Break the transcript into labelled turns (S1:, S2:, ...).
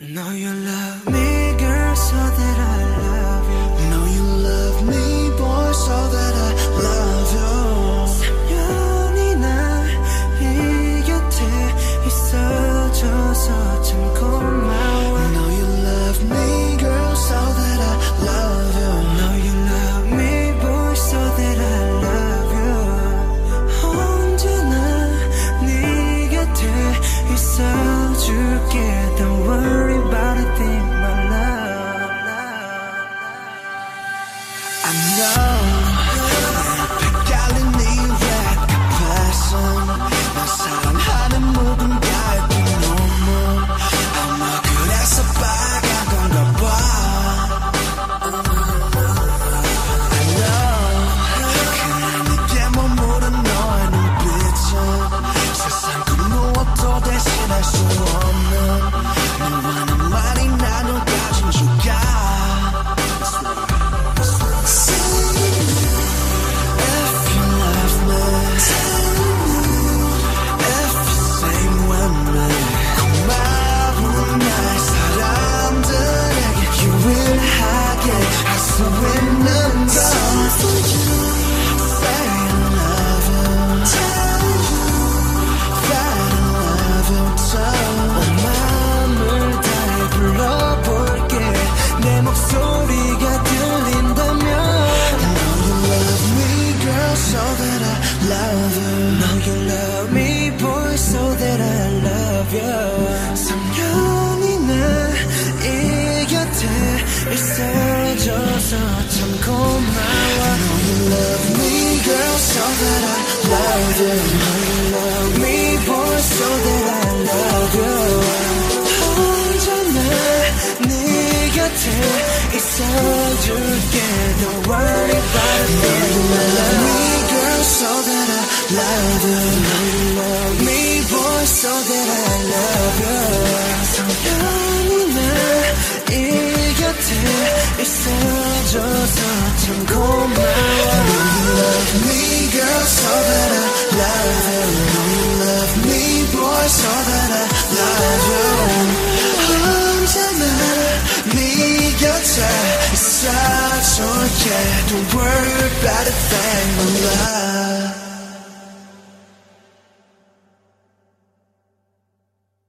S1: Know you love me, girl, so that I
S2: know that I love you. Know you love me,
S1: boy, so that I love you. 3년이나 이 곁에 있어줘서 참 고마워.
S2: Know you love me, girl, so that I love you.
S1: Know you love me, boy, so that I love you. 언제나 네 곁에 있어줄게. Don't worry about a thing,
S2: that I love you.
S1: Know you love me, boy, so that I love you. 성연이나 이 곁에 있어줘서 참 고마워.
S2: Love me, girl, so that I love you. Know you love me, boy, so that I love you. 언제나 네 곁에 있어줄게. Don't worry about a thing, my love.